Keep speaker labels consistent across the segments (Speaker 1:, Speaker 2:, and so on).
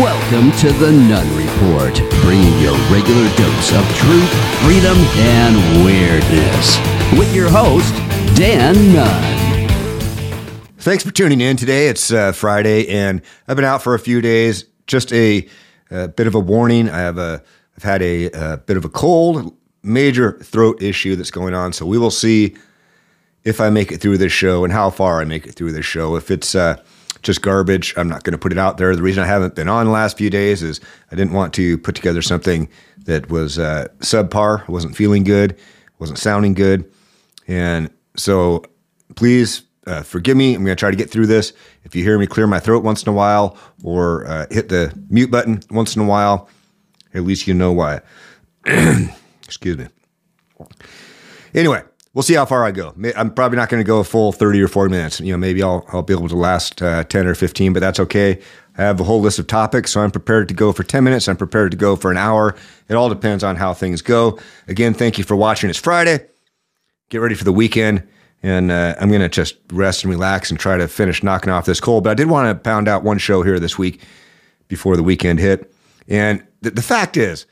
Speaker 1: Welcome to the Nunn Report, bringing your regular dose of truth, freedom, and weirdness. With your host, Dan Nunn.
Speaker 2: Thanks for tuning in today. It's uh, Friday, and I've been out for a few days. Just a, a bit of a warning. I have a, I've had a, a bit of a cold, major throat issue that's going on. So we will see if I make it through this show and how far I make it through this show. If it's uh, just garbage, I'm not going to put it out there. The reason I haven't been on the last few days is I didn't want to put together something that was uh, subpar. I wasn't feeling good, wasn't sounding good. And so please uh, forgive me. I'm going to try to get through this. If you hear me clear my throat once in a while or uh, hit the mute button once in a while, at least you know why. Excuse me. Anyway, we'll see how far I go. I'm probably not going to go a full 30 or 40 minutes. You know, maybe I'll, I'll be able to last uh, 10 or 15, but that's okay. I have a whole list of topics, so I'm prepared to go for 10 minutes. I'm prepared to go for an hour. It all depends on how things go. Again, thank you for watching. It's Friday. Get ready for the weekend. And uh, I'm going to just rest and relax and try to finish knocking off this cold. But I did want to pound out one show here this week before the weekend hit. And th- the fact is,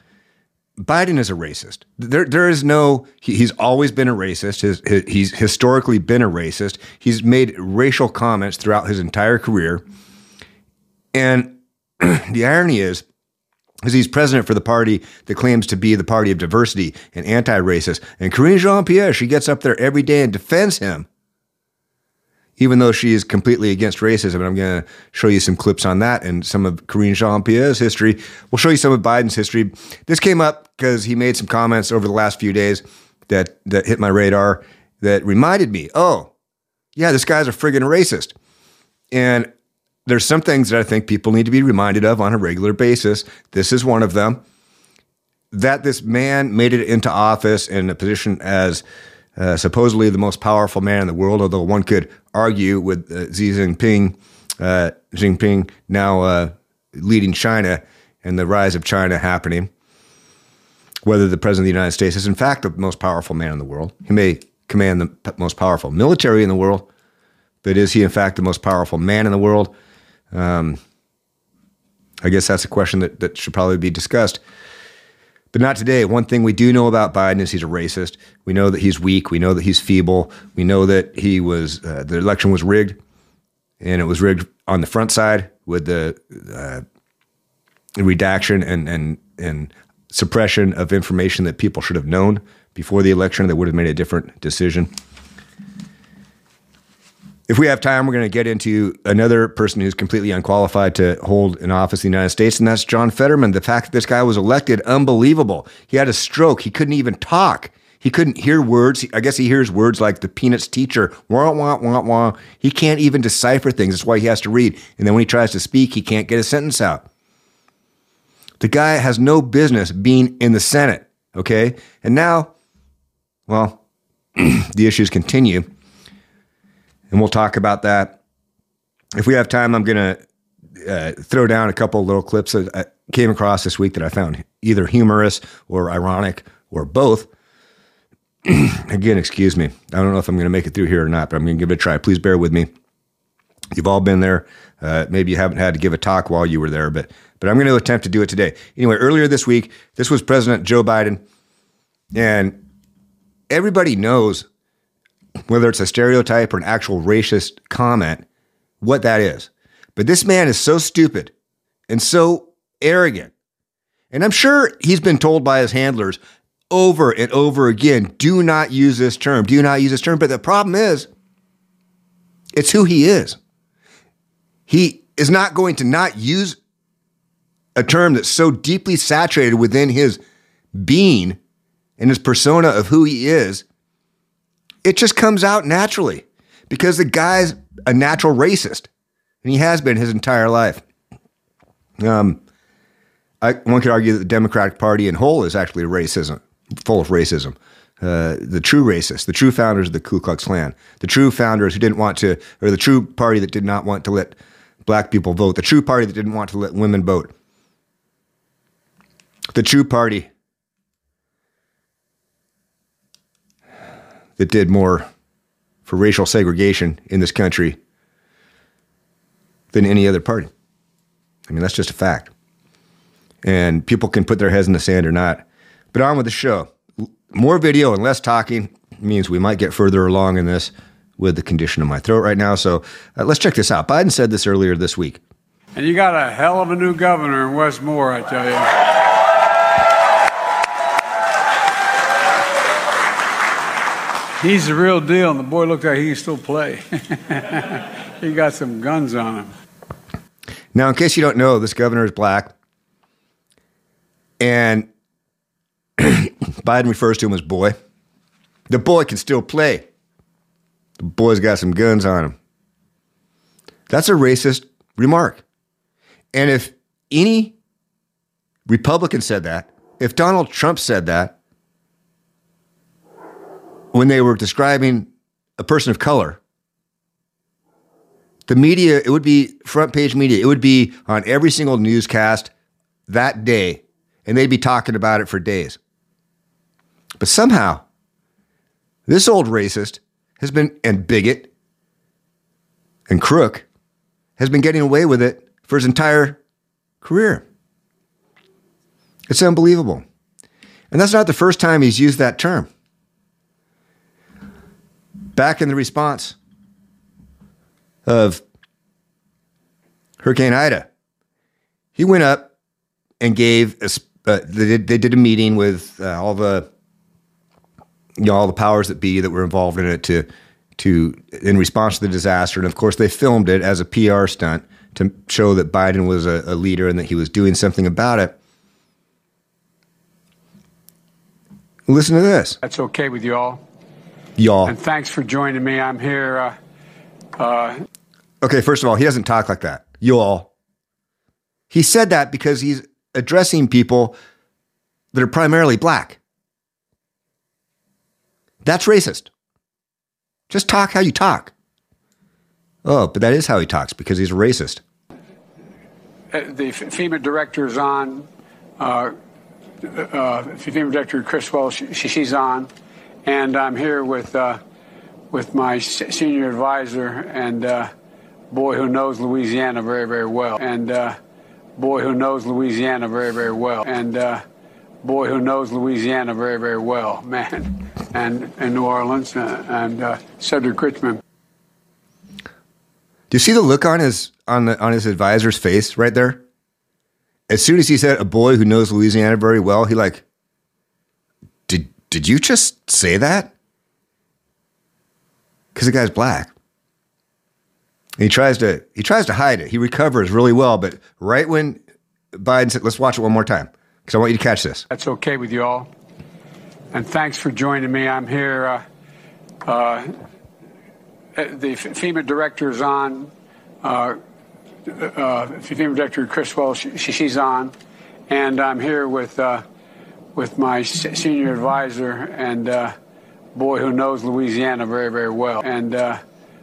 Speaker 2: Biden is a racist. There, there is no. He, he's always been a racist. His, his, he's historically been a racist. He's made racial comments throughout his entire career. And the irony is, is he's president for the party that claims to be the party of diversity and anti-racist. And Karine Jean-Pierre, she gets up there every day and defends him, even though she is completely against racism. And I'm going to show you some clips on that and some of Karine Jean-Pierre's history. We'll show you some of Biden's history. This came up because he made some comments over the last few days that that hit my radar that reminded me, oh, yeah, this guy's a friggin' racist. And there's some things that I think people need to be reminded of on a regular basis. This is one of them. That this man made it into office in a position as uh, supposedly the most powerful man in the world, although one could argue with uh, Xi Jinping, uh, Jinping now uh, leading China and the rise of China happening, whether the president of the United States is in fact the most powerful man in the world. He may command the most powerful military in the world, but is he in fact the most powerful man in the world? Um, I guess that's a question that, that should probably be discussed. But not today. One thing we do know about Biden is he's a racist. We know that he's weak. We know that he's feeble. We know that he was uh, the election was rigged, and it was rigged on the front side with the uh, redaction and and and suppression of information that people should have known before the election that would have made a different decision. If we have time, we're going to get into another person who's completely unqualified to hold an office in the United States, and that's John Fetterman. The fact that this guy was elected, unbelievable. He had a stroke. He couldn't even talk. He couldn't hear words. I guess he hears words like the Peanuts teacher, wah, wah, wah, wah. He can't even decipher things. That's why he has to read. And then when he tries to speak, he can't get a sentence out. The guy has no business being in the Senate, okay? And now, well, the issues continue and we'll talk about that. If we have time, I'm going to uh, throw down a couple little clips that I came across this week that I found either humorous or ironic or both. Again, excuse me. I don't know if I'm going to make it through here or not, but I'm going to give it a try. Please bear with me. You've all been there. Uh, maybe you haven't had to give a talk while you were there, but but I'm going to attempt to do it today. Anyway, earlier this week, this was President Joe Biden, and everybody knows whether it's a stereotype or an actual racist comment, what that is. But this man is so stupid and so arrogant. And I'm sure he's been told by his handlers over and over again do not use this term, do not use this term. But the problem is, it's who he is. He is not going to not use a term that's so deeply saturated within his being and his persona of who he is it just comes out naturally because the guy's a natural racist, and he has been his entire life. Um, I, one could argue that the Democratic Party in whole is actually racism, full of racism. Uh, the true racists, the true founders of the Ku Klux Klan, the true founders who didn't want to, or the true party that did not want to let black people vote, the true party that didn't want to let women vote, the true party that did more for racial segregation in this country than any other party. I mean, that's just a fact. and people can put their heads in the sand or not. But on with the show. More video and less talking means we might get further along in this with the condition of my throat right now. So uh, let's check this out. Biden said this earlier this week.
Speaker 3: And you got a hell of a new governor in Wes Moore, I tell you. He's the real deal, and the boy looked like he can still play. he got some guns on him.
Speaker 2: Now, in case you don't know, this governor is black. And Biden refers to him as boy. The boy can still play. The boy's got some guns on him. That's a racist remark. And if any Republican said that, if Donald Trump said that, when they were describing a person of color, the media, it would be front page media. It would be on every single newscast that day, and they'd be talking about it for days. But somehow, this old racist has been, and bigot and crook, has been getting away with it for his entire career. It's unbelievable. And that's not the first time he's used that term. Back in the response of Hurricane Ida, he went up and gave a, uh, they, did, they did a meeting with uh, all the you know all the powers that be that were involved in it to to in response to the disaster and of course they filmed it as a PR stunt to show that Biden was a, a leader and that he was doing something about it. Listen to this.
Speaker 3: That's okay with y'all.
Speaker 2: Y'all.
Speaker 3: And thanks for joining me. I'm here. Uh, uh,
Speaker 2: okay, first of all, he doesn't talk like that. Y'all. He said that because he's addressing people that are primarily black. That's racist. Just talk how you talk. Oh, but that is how he talks because he's a racist.
Speaker 3: Uh, the FEMA director is on. Uh, uh, FEMA director Criswell, she, she's on, and I'm here with uh, with my senior advisor and uh, boy who knows Louisiana very very well, and uh, boy who knows Louisiana very very well, and boy who knows Louisiana very very well, man, and and New Orleans and Cedric Richmond.
Speaker 2: Do you see the look on his on the on his advisor's face right there? As soon as he said a boy who knows Louisiana very well, he like did you just say that? Because the guy's black. And he tries to he tries to hide it. He recovers really well, but right when Biden said, "Let's watch it one more time," because I want you to catch this.
Speaker 3: That's okay with you all. And thanks for joining me. I'm here. Uh, uh, uh, the FEMA director is on. Uh, uh, FEMA director Criswell, she, she's on, and I'm here with uh, with my senior advisor and uh, boy who knows Louisiana very very well, and uh,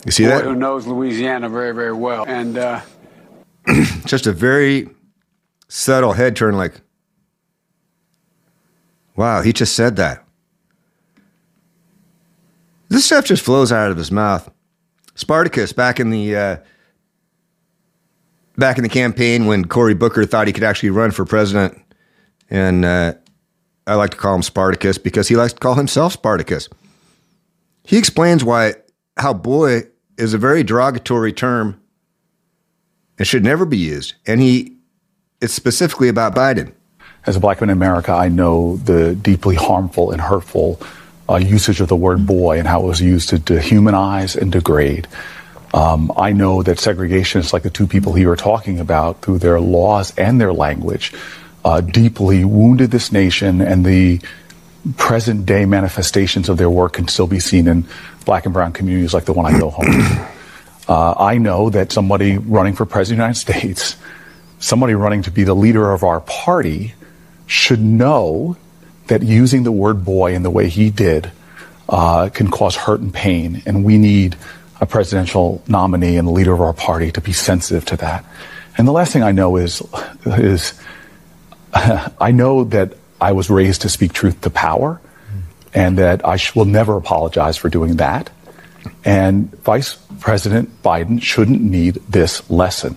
Speaker 2: you see
Speaker 3: boy
Speaker 2: that
Speaker 3: who knows Louisiana very very well, and
Speaker 2: just a very subtle head turn, like, wow, he just said that. This stuff just flows out of his mouth. Spartacus back in the uh, back in the campaign when Cory Booker thought he could actually run for president, and uh, I like to call him Spartacus because he likes to call himself Spartacus. He explains why how boy is a very derogatory term and should never be used, and he it's specifically about Biden.
Speaker 4: As a black man in America, I know the deeply harmful and hurtful uh, usage of the word boy and how it was used to dehumanize and degrade. Um, I know that segregationists, like the two people here are talking about, through their laws and their language, uh, deeply wounded this nation, and the present day manifestations of their work can still be seen in black and brown communities like the one I go home to. Uh, I know that somebody running for president of the United States, somebody running to be the leader of our party, should know that using the word boy in the way he did uh, can cause hurt and pain, and we need a presidential nominee and the leader of our party to be sensitive to that. And the last thing I know is is I know that I was raised to speak truth to power, and that I sh- will never apologize for doing that. And Vice President Biden shouldn't need this lesson.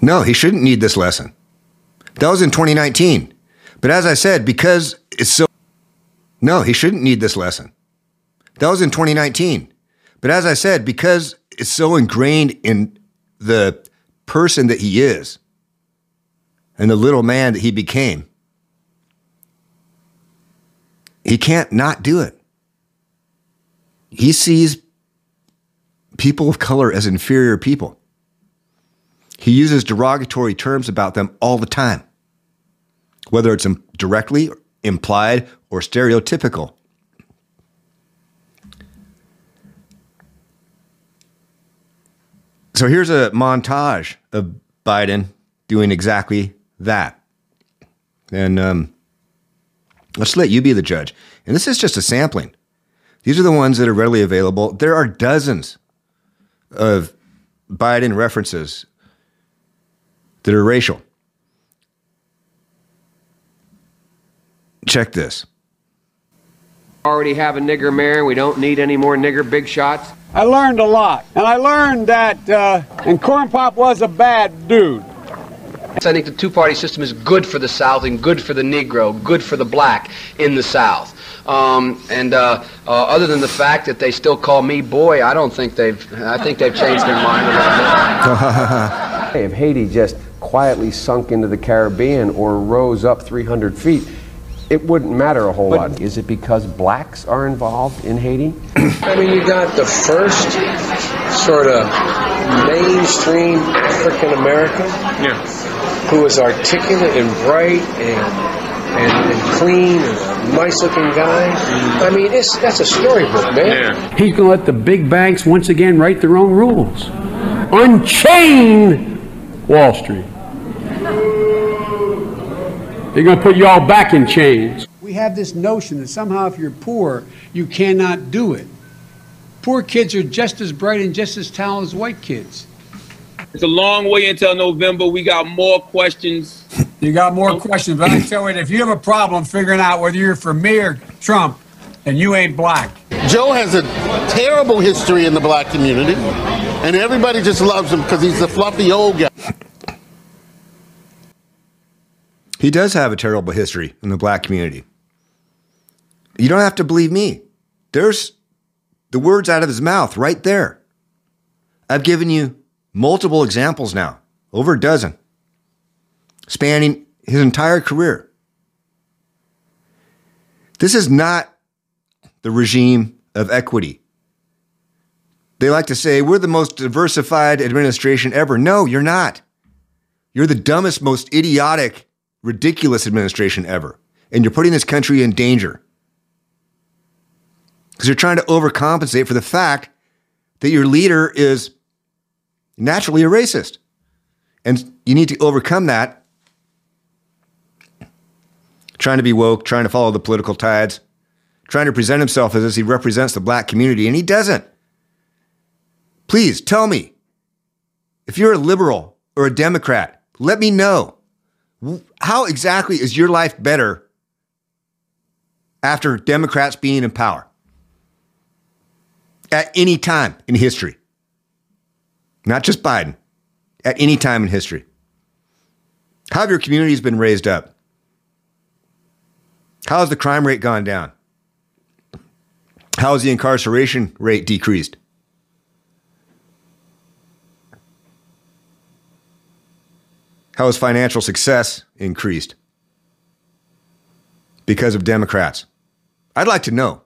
Speaker 2: No, he shouldn't need this lesson. That was in 2019. But as I said, because it's so. No, he shouldn't need this lesson. That was in 2019. But as I said, because it's so ingrained in the person that he is and the little man that he became, he can't not do it. He sees people of color as inferior people. He uses derogatory terms about them all the time, whether it's directly, implied, or stereotypical. So here's a montage of Biden doing exactly that. And um, let's let you be the judge. And this is just a sampling. These are the ones that are readily available. There are dozens of Biden references that are racial. Check this.
Speaker 5: Already have a nigger mayor. We don't need any more nigger big shots.
Speaker 3: I learned a lot, and I learned that, uh, and Corn Pop was a bad dude.
Speaker 5: I think the two party system is good for the South and good for the Negro, good for the black in the South. Um, and uh, uh, other than the fact that they still call me boy, I don't think they've. I think they've changed their mind a
Speaker 6: little bit. if Haiti just quietly sunk into the Caribbean or rose up 300 feet, it wouldn't matter a whole but, lot. Is it because blacks are involved in Haiti?
Speaker 5: I mean, you got the first sort of mainstream African American yeah. Who is articulate and bright and and, and clean and a nice looking guy. I mean, it's, that's a storybook, man. Yeah.
Speaker 3: He's going to let the big banks once again write their own rules. Unchain Wall Street. They're going to put you all back in chains. We have this notion that somehow if you're poor, you cannot do it. Poor kids are just as bright and just as talented as white kids.
Speaker 7: It's a long way until November. We got more questions
Speaker 3: you got more questions, but I tell you, if you have a problem figuring out whether you're for me or Trump, then you ain't black.
Speaker 8: Joe has a terrible history in the black community, and everybody just loves him because he's the fluffy old guy.
Speaker 2: He does have a terrible history in the black community. You don't have to believe me. There's the words out of his mouth right there. I've given you multiple examples now, over a dozen spanning his entire career. This is not the regime of equity. They like to say, we're the most diversified administration ever. No, you're not. You're the dumbest, most idiotic, ridiculous administration ever. And you're putting this country in danger. Because you're trying to overcompensate for the fact that your leader is naturally a racist. And you need to overcome that trying to be woke, trying to follow the political tides, trying to present himself as if he represents the black community, and he doesn't. Please tell me if you're a liberal or a Democrat, let me know. How exactly is your life better after Democrats being in power at any time in history? Not just Biden, at any time in history. How have your communities been raised up? How has the crime rate gone down? How has the incarceration rate decreased? How has financial success increased? Because of Democrats. I'd like to know.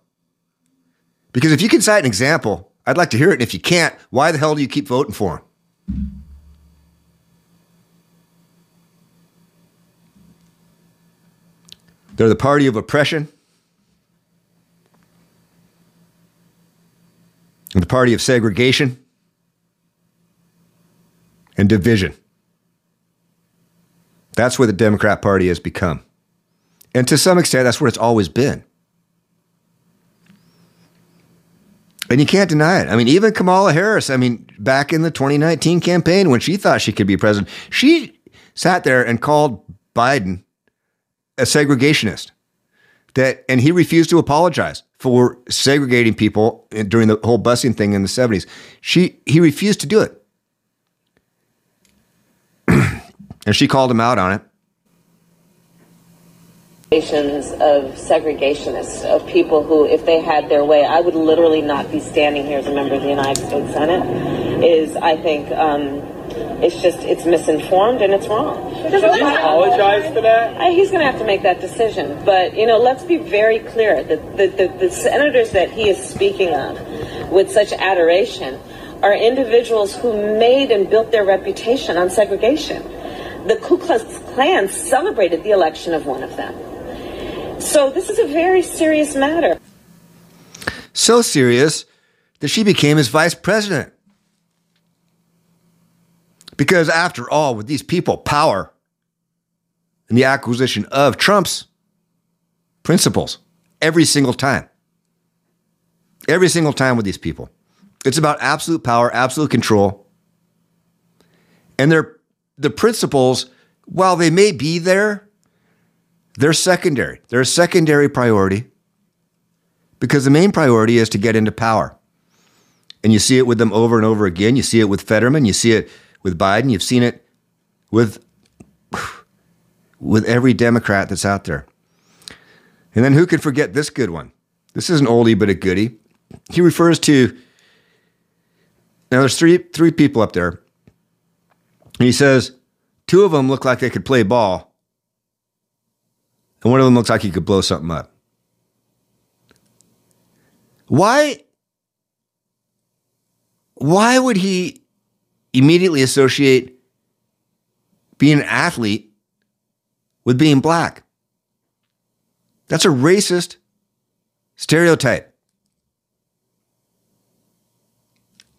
Speaker 2: Because if you can cite an example, I'd like to hear it. And if you can't, why the hell do you keep voting for them? They're the party of oppression, and the party of segregation and division. That's where the Democrat Party has become. And to some extent, that's where it's always been. And you can't deny it. I mean, even Kamala Harris, I mean, back in the 2019 campaign when she thought she could be president, she sat there and called Biden a segregationist. That and he refused to apologize for segregating people during the whole busing thing in the 70s. She he refused to do it. And she called him out on it.
Speaker 9: Of segregationists, of people who, if they had their way, I would literally not be standing here as a member of the United States Senate. Is I think um, it's just it's misinformed and it's wrong.
Speaker 10: Should he apologize for that?
Speaker 9: I, he's going to have to make that decision. But you know, let's be very clear that the, the, the senators that he is speaking of with such adoration are individuals who made and built their reputation on segregation. The Ku Klux Klan celebrated the election of one of them. So this is a very serious matter.
Speaker 2: So serious that she became his vice president. Because after all, with these people, power and the acquisition of Trump's principles every single time. Every single time with these people. It's about absolute power, absolute control. And their the principles, while they may be there, they're secondary. They're a secondary priority because the main priority is to get into power. And you see it with them over and over again. You see it with Fetterman. You see it with Biden. You've seen it with, with every Democrat that's out there. And then who can forget this good one? This is an oldie but a goodie. He refers to now there's three three people up there. And he says two of them look like they could play ball, and one of them looks like he could blow something up. Why why would he immediately associate being an athlete with being black. That's a racist stereotype.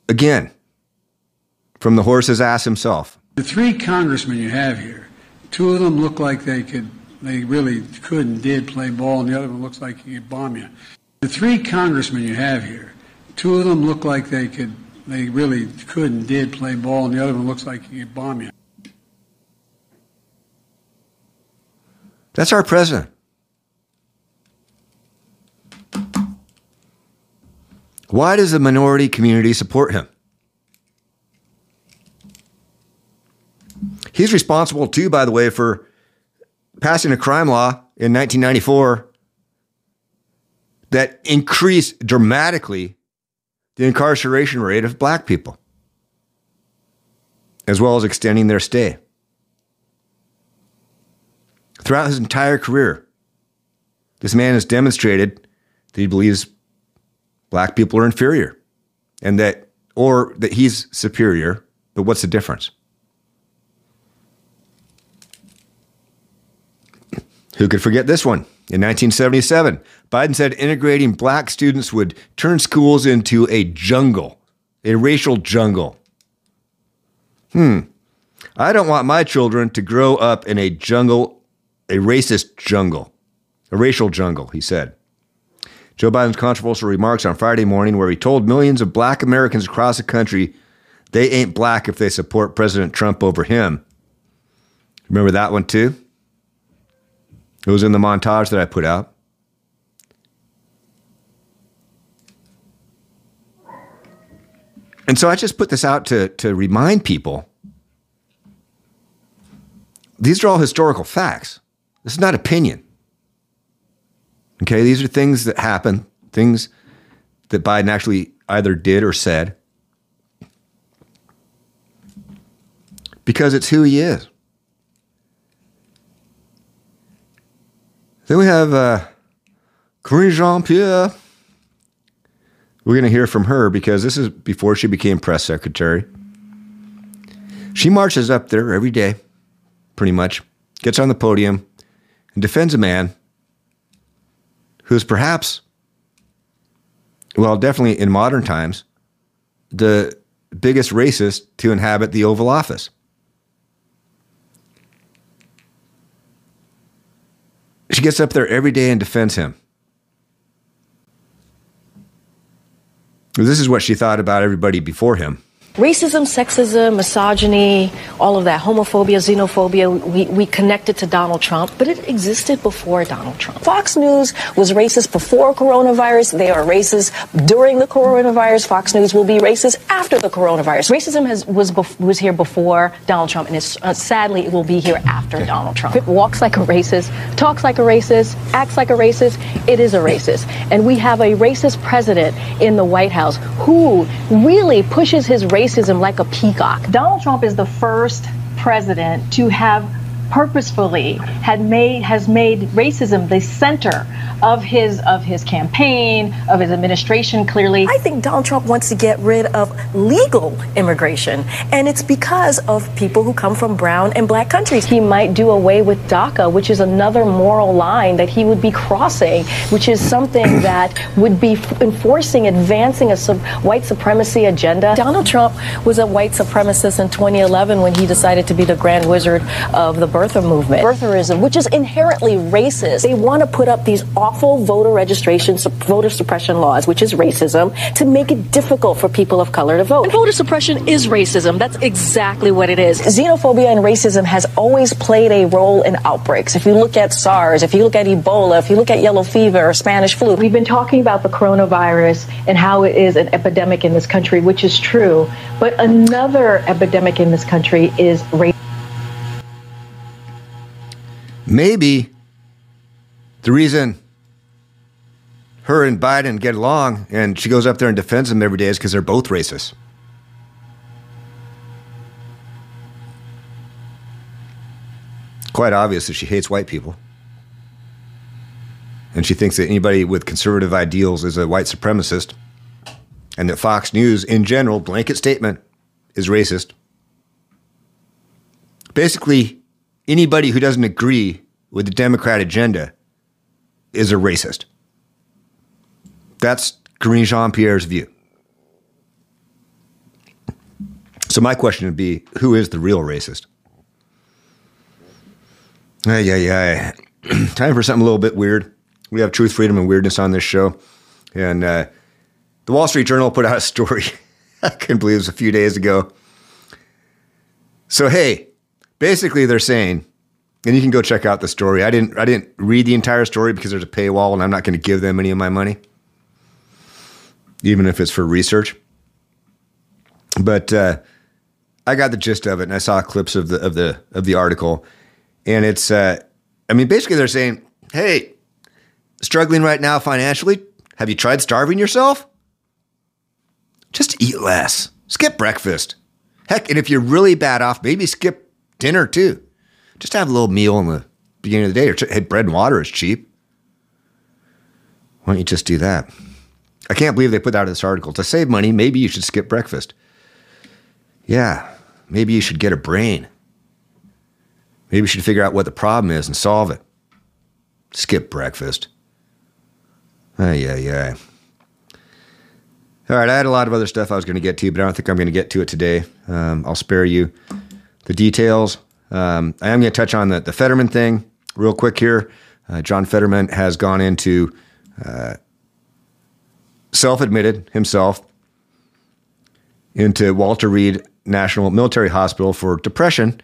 Speaker 2: Again, from the horse's ass himself.
Speaker 3: The three congressmen you have here, two of them look like they could, they really could and did play ball, and the other one looks like he could bomb you. The three congressmen you have here, two of them look like they could they really could and did play ball, and the other one looks like he could bomb you.
Speaker 2: That's our president. Why does the minority community support him? He's responsible, too, by the way, for passing a crime law in 1994 that increased dramatically the incarceration rate of black people, as well as extending their stay. Throughout his entire career, this man has demonstrated that he believes black people are inferior and that, or that he's superior, but what's the difference? Who could forget this one? In 1977, Biden said integrating black students would turn schools into a jungle, a racial jungle. Hmm. I don't want my children to grow up in a jungle, a racist jungle, a racial jungle, he said. Joe Biden's controversial remarks on Friday morning, where he told millions of black Americans across the country they ain't black if they support President Trump over him. Remember that one too? It was in the montage that I put out. And so I just put this out to, to remind people these are all historical facts. This is not opinion. Okay, these are things that happen, things that Biden actually either did or said, because it's who he is. Then we have uh, Karine Jean Pierre. We're going to hear from her because this is before she became press secretary. She marches up there every day, pretty much, gets on the podium, and defends a man who's perhaps, well, definitely in modern times, the biggest racist to inhabit the Oval Office. Gets up there every day and defends him. This is what she thought about everybody before him.
Speaker 11: Racism, sexism, misogyny, all of that, homophobia, xenophobia, we, we connected to Donald Trump, but it existed before Donald Trump. Fox News was racist before coronavirus. They are racist during the coronavirus. Fox News will be racist after the coronavirus. Racism has, was, bef- was here before Donald Trump, and it's, uh, sadly, it will be here after Donald Trump. It walks like a racist, talks like a racist, acts like a racist. It is a racist. And we have a racist president in the White House who really pushes his racism like a peacock. Donald Trump is the first president to have purposefully had made has made racism the center of his of his campaign of his administration clearly. I think donald trump wants to get rid of legal immigration and it's because of people who come from brown and black countries. He might do away with daca which is another moral line that he would be crossing which is something that would be enforcing advancing a sub- white supremacy agenda. Donald trump was a white supremacist in 2011 when he decided to be the grand wizard of the birther movement, birtherism, which is inherently racist. They want to put up these awful voter registration, voter suppression laws, which is racism, to make it difficult for people of color to vote. And voter suppression is racism. That's exactly what it is. Xenophobia and racism has always played a role in outbreaks. If you look at SARS, if you look at Ebola, if you look at yellow fever or Spanish flu, we've been talking about the coronavirus and how it is an epidemic in this country, which is true. But another epidemic in this country is racism.
Speaker 2: Maybe the reason her and Biden get along and she goes up there and defends him every day is because they're both racist. Quite obvious that she hates white people. And she thinks that anybody with conservative ideals is a white supremacist. And that Fox News, in general, blanket statement, is racist. Basically, anybody who doesn't agree with the Democrat agenda is a racist. That's Karine Jean Pierre's view. So my question would be, who is the real racist? Yeah, yeah, yeah. Time for something a little bit weird. We have truth, freedom, and weirdness on this show. And uh, the Wall Street Journal put out a story. I couldn't believe it was a few days ago. So hey, basically they're saying, and you can go check out the story. I didn't I didn't read the entire story because there's a paywall, and I'm not going to give them any of my money, even if it's for research. But uh, I got the gist of it, and I saw clips of the of the of the article, and it's uh, I mean basically they're saying, hey, struggling right now financially. Have you tried starving yourself? Just eat less. Skip breakfast. Heck, and if you're really bad off, maybe skip dinner too. Just have a little meal in the beginning of the day. Or hey, bread and water is cheap. Why don't you just do that? I can't believe they put that out this article. To save money, maybe you should skip breakfast. Yeah, maybe you should get a brain. Maybe you should figure out what the problem is and solve it. Skip breakfast. Ay, yeah, yeah. All right, I had a lot of other stuff I was going to get to, but I don't think I'm going to get to it today. Um, I'll spare you the details. Um, I am going to touch on the, the Fetterman thing real quick here. Uh, John Fetterman has gone into uh, self admitted himself into Walter Reed National Military Hospital for depression.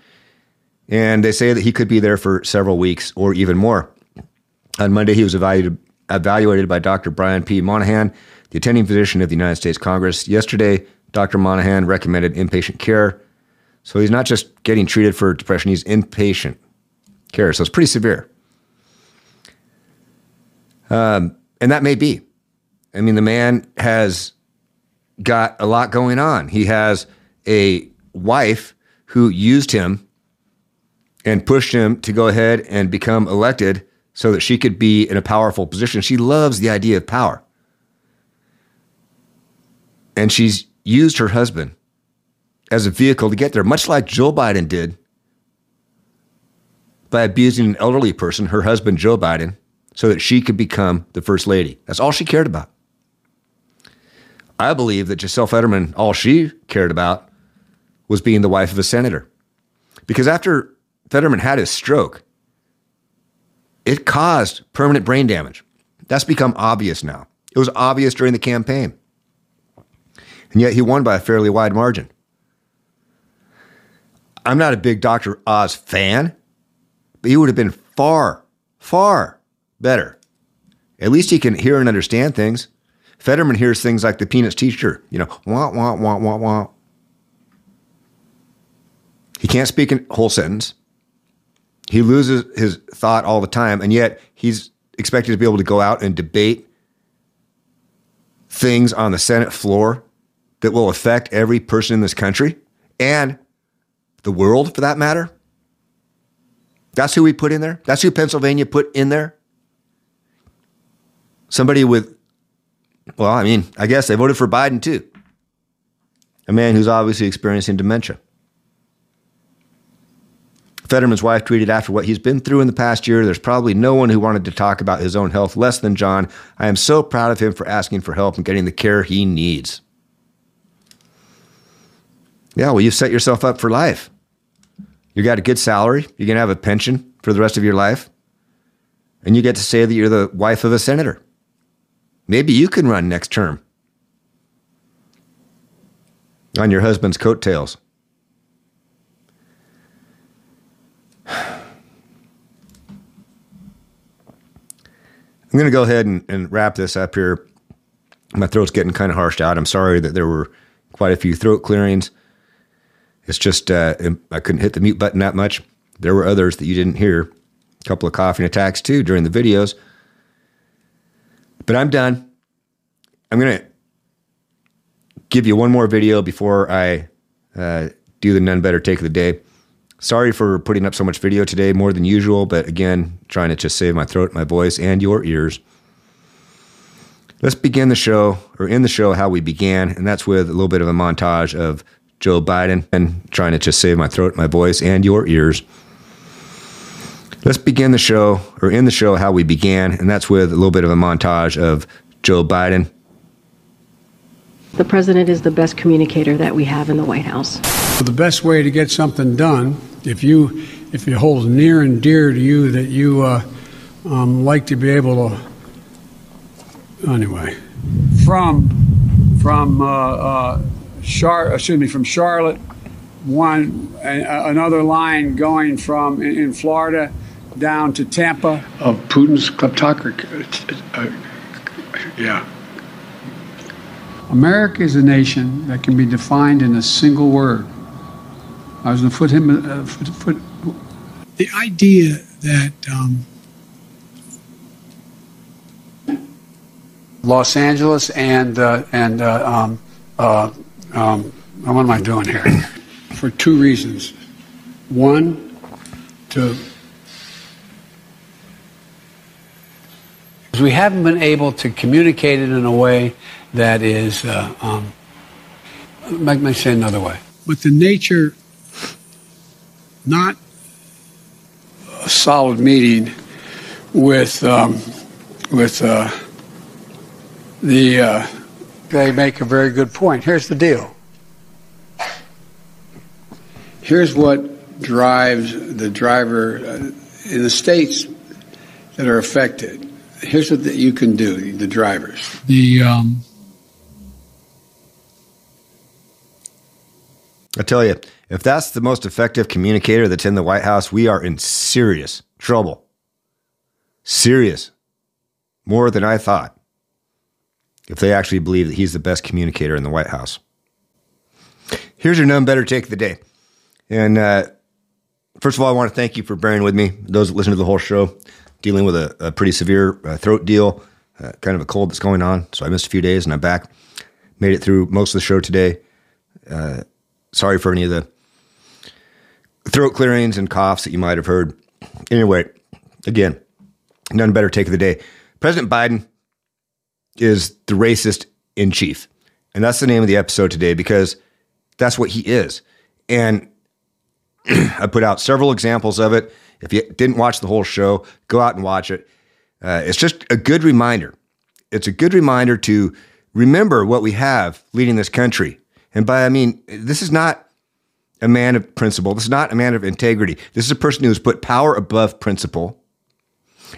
Speaker 2: And they say that he could be there for several weeks or even more. On Monday, he was evaluated, evaluated by Dr. Brian P. Monahan, the attending physician of the United States Congress. Yesterday, Dr. Monahan recommended inpatient care. So he's not just getting treated for depression, he's inpatient care. So it's pretty severe. Um, and that may be. I mean, the man has got a lot going on. He has a wife who used him and pushed him to go ahead and become elected so that she could be in a powerful position. She loves the idea of power. And she's used her husband as a vehicle to get there, much like Joe Biden did by abusing an elderly person, her husband, Joe Biden, so that she could become the first lady. That's all she cared about. I believe that Gisele Fetterman, all she cared about was being the wife of a senator. Because after Fetterman had his stroke, it caused permanent brain damage. That's become obvious now. It was obvious during the campaign. And yet he won by a fairly wide margin. I'm not a big Dr. Oz fan, but he would have been far, far better. At least he can hear and understand things. Fetterman hears things like the Peanuts teacher, you know, wah, wah, wah, wah, wah. He can't speak a whole sentence. He loses his thought all the time, and yet he's expected to be able to go out and debate things on the Senate floor that will affect every person in this country and the world for that matter. That's who we put in there. That's who Pennsylvania put in there. Somebody with, well, I mean, I guess they voted for Biden too. A man who's obviously experiencing dementia. Fetterman's wife tweeted after what he's been through in the past year, there's probably no one who wanted to talk about his own health less than John. I am so proud of him for asking for help and getting the care he needs. Yeah, well, you've set yourself up for life. You got a good salary. You're going to have a pension for the rest of your life. And you get to say that you're the wife of a senator. Maybe you can run next term on your husband's coattails. I'm going to go ahead and, and, wrap this up here. My throat's getting kind of harshed out. I'm sorry that there were quite a few throat clearings. It's just uh, I couldn't hit the mute button that much. There were others that you didn't hear. A couple of coughing attacks too during the videos. But I'm done. I'm going to give you one more video before I uh, do the none better take of the day. Sorry for putting up so much video today, more than usual, but again, trying to just save my throat, my voice, and your ears. Let's begin the show, or end the show how we began, and that's with a little bit of a montage of Joe Biden and trying to just save my throat, my voice, and your ears. Let's begin the show, or end the show how we began, and that's with a little bit of a montage of Joe Biden.
Speaker 11: The president is the best communicator that we have in the White House.
Speaker 3: The best way to get something done if you if it holds near and dear to you that you uh, um, like to be able to anyway from from uh, uh, Char- excuse me from Charlotte one another line going from in, in, Florida down to Tampa
Speaker 12: of Putin's kleptocracy uh, yeah
Speaker 3: America is a nation that can be defined in a single word I was going to put him. Uh, foot, foot. The idea that um, Los Angeles and uh, and uh, um, uh, um, what am I doing here? For two reasons. One, to we haven't been able to communicate it in a way that is. Uh, um, let me say another way. But the nature not a solid meeting with um, with uh, the. Uh, they make a very good point. Here's the deal. Here's what drives the driver uh, in the states that are affected. Here's what the, you can do, the drivers. The um,
Speaker 2: I tell you, if that's the most effective communicator that's in the White House, we are in serious trouble. Serious. More than I thought. If they actually believe that he's the best communicator in the White House. Here's your none better take of the day. And uh, first of all, I want to thank you for bearing with me. Those that listen to the whole show, dealing with a, a pretty severe uh, throat deal, uh, kind of a cold that's going on. So I missed a few days and I'm back. Made it through most of the show today. Uh, sorry for any of the throat clearings and coughs that you might have heard. Anyway, again, none better take of the day. President Biden is the racist in chief. And that's the name of the episode today because that's what he is. And I put out several examples of it. If you didn't watch the whole show, go out and watch it. Uh, it's just a good reminder. It's a good reminder to remember what we have leading this country. And by I mean, this is not a man of principle. This is not a man of integrity. This is a person who has put power above principle.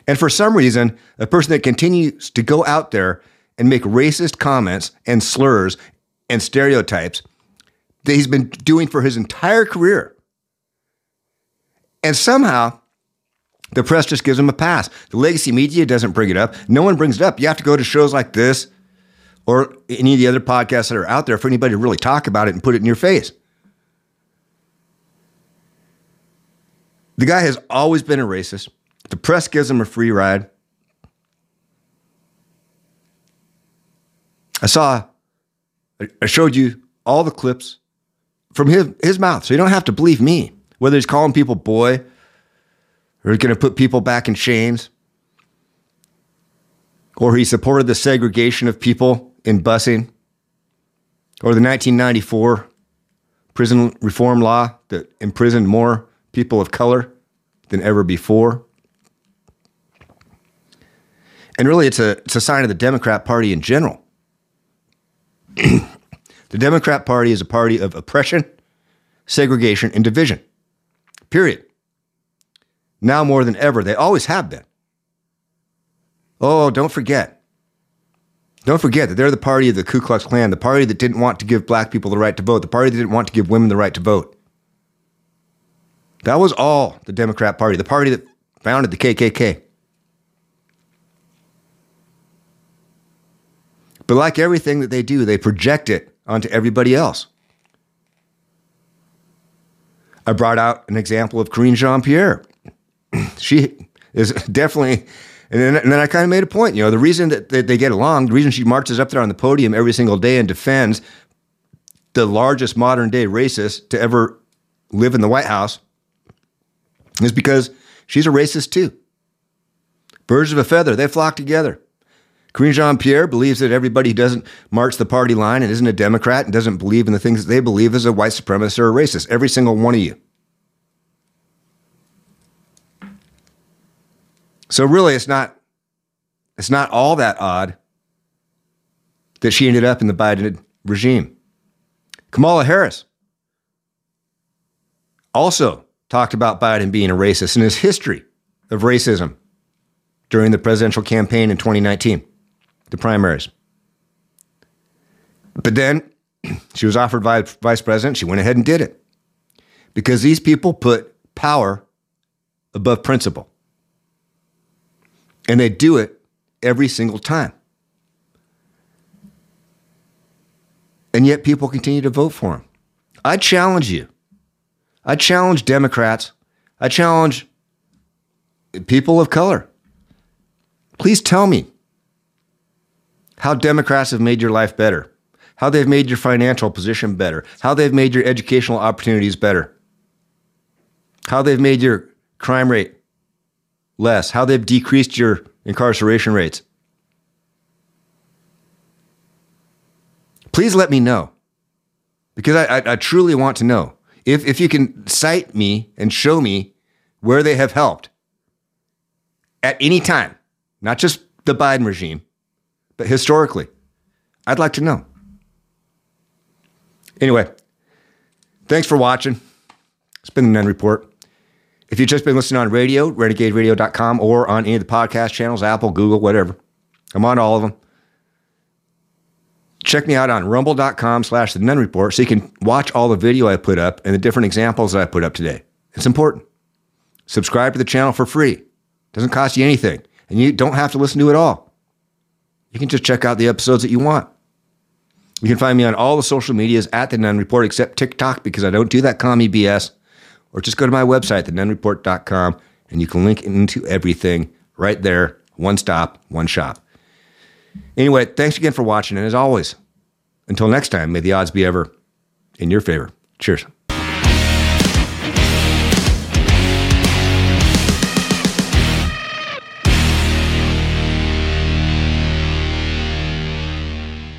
Speaker 2: And for some reason, a person that continues to go out there and make racist comments and slurs and stereotypes that he's been doing for his entire career. And somehow, the press just gives them a pass. The legacy media doesn't bring it up. No one brings it up. You have to go to shows like this or any of the other podcasts that are out there for anybody to really talk about it and put it in your face. The guy has always been a racist. The press gives him a free ride. I saw, I showed you all the clips from his, his mouth. So you don't have to believe me. Whether he's calling people boy or he's going to put people back in chains or he supported the segregation of people in busing or the 1994 prison reform law that imprisoned more people of color than ever before. And really, it's a, it's a sign of the Democrat Party in general. the Democrat Party is a party of oppression, segregation, and division. Period. Now more than ever, they always have been. Oh, don't forget. Don't forget that they're the party of the Ku Klux Klan, the party that didn't want to give black people the right to vote, the party that didn't want to give women the right to vote. That was all the Democrat Party, the party that founded the KKK. But like everything that they do, they project it onto everybody else. I brought out an example of Karine Jean Pierre. she is definitely, and then, and then I kind of made a point. You know, the reason that they, they get along, the reason she marches up there on the podium every single day and defends the largest modern day racist to ever live in the White House is because she's a racist too. Birds of a feather, they flock together. Karine Jean Pierre believes that everybody who doesn't march the party line and isn't a Democrat and doesn't believe in the things that they believe is a white supremacist or a racist. Every single one of you. So really, it's not it's not all that odd that she ended up in the Biden regime. Kamala Harris also talked about Biden being a racist and his history of racism during the presidential campaign in 2019 the primaries. But then she was offered vice president. She went ahead and did it because these people put power above principle. And they do it every single time. And yet people continue to vote for him. I challenge you. I challenge Democrats. I challenge people of color. Please tell me how Democrats have made your life better, how they've made your financial position better, how they've made your educational opportunities better, how they've made your crime rate less, how they've decreased your incarceration rates. Please let me know. Because I, I, I truly want to know. If, if you can cite me and show me where they have helped at any time, not just the Biden regime, but historically, I'd like to know. Anyway, thanks for watching. It's been the Nunn Report. If you've just been listening on radio, renegaderadio.com, or on any of the podcast channels, Apple, Google, whatever, I'm on all of them. Check me out on rumble.com slash the Nunn Report so you can watch all the video I put up and the different examples that I put up today. It's important. Subscribe to the channel for free. It Doesn't cost you anything. And you don't have to listen to it all. You can just check out the episodes that you want. You can find me on all the social medias at the Nunn Report, except TikTok because I don't do that commie BS. Or just go to my website, thenunnreport.com, and you can link into everything right there. One stop, one shop. Anyway, thanks again for watching. And as always, until next time, may the odds be ever in your favor. Cheers.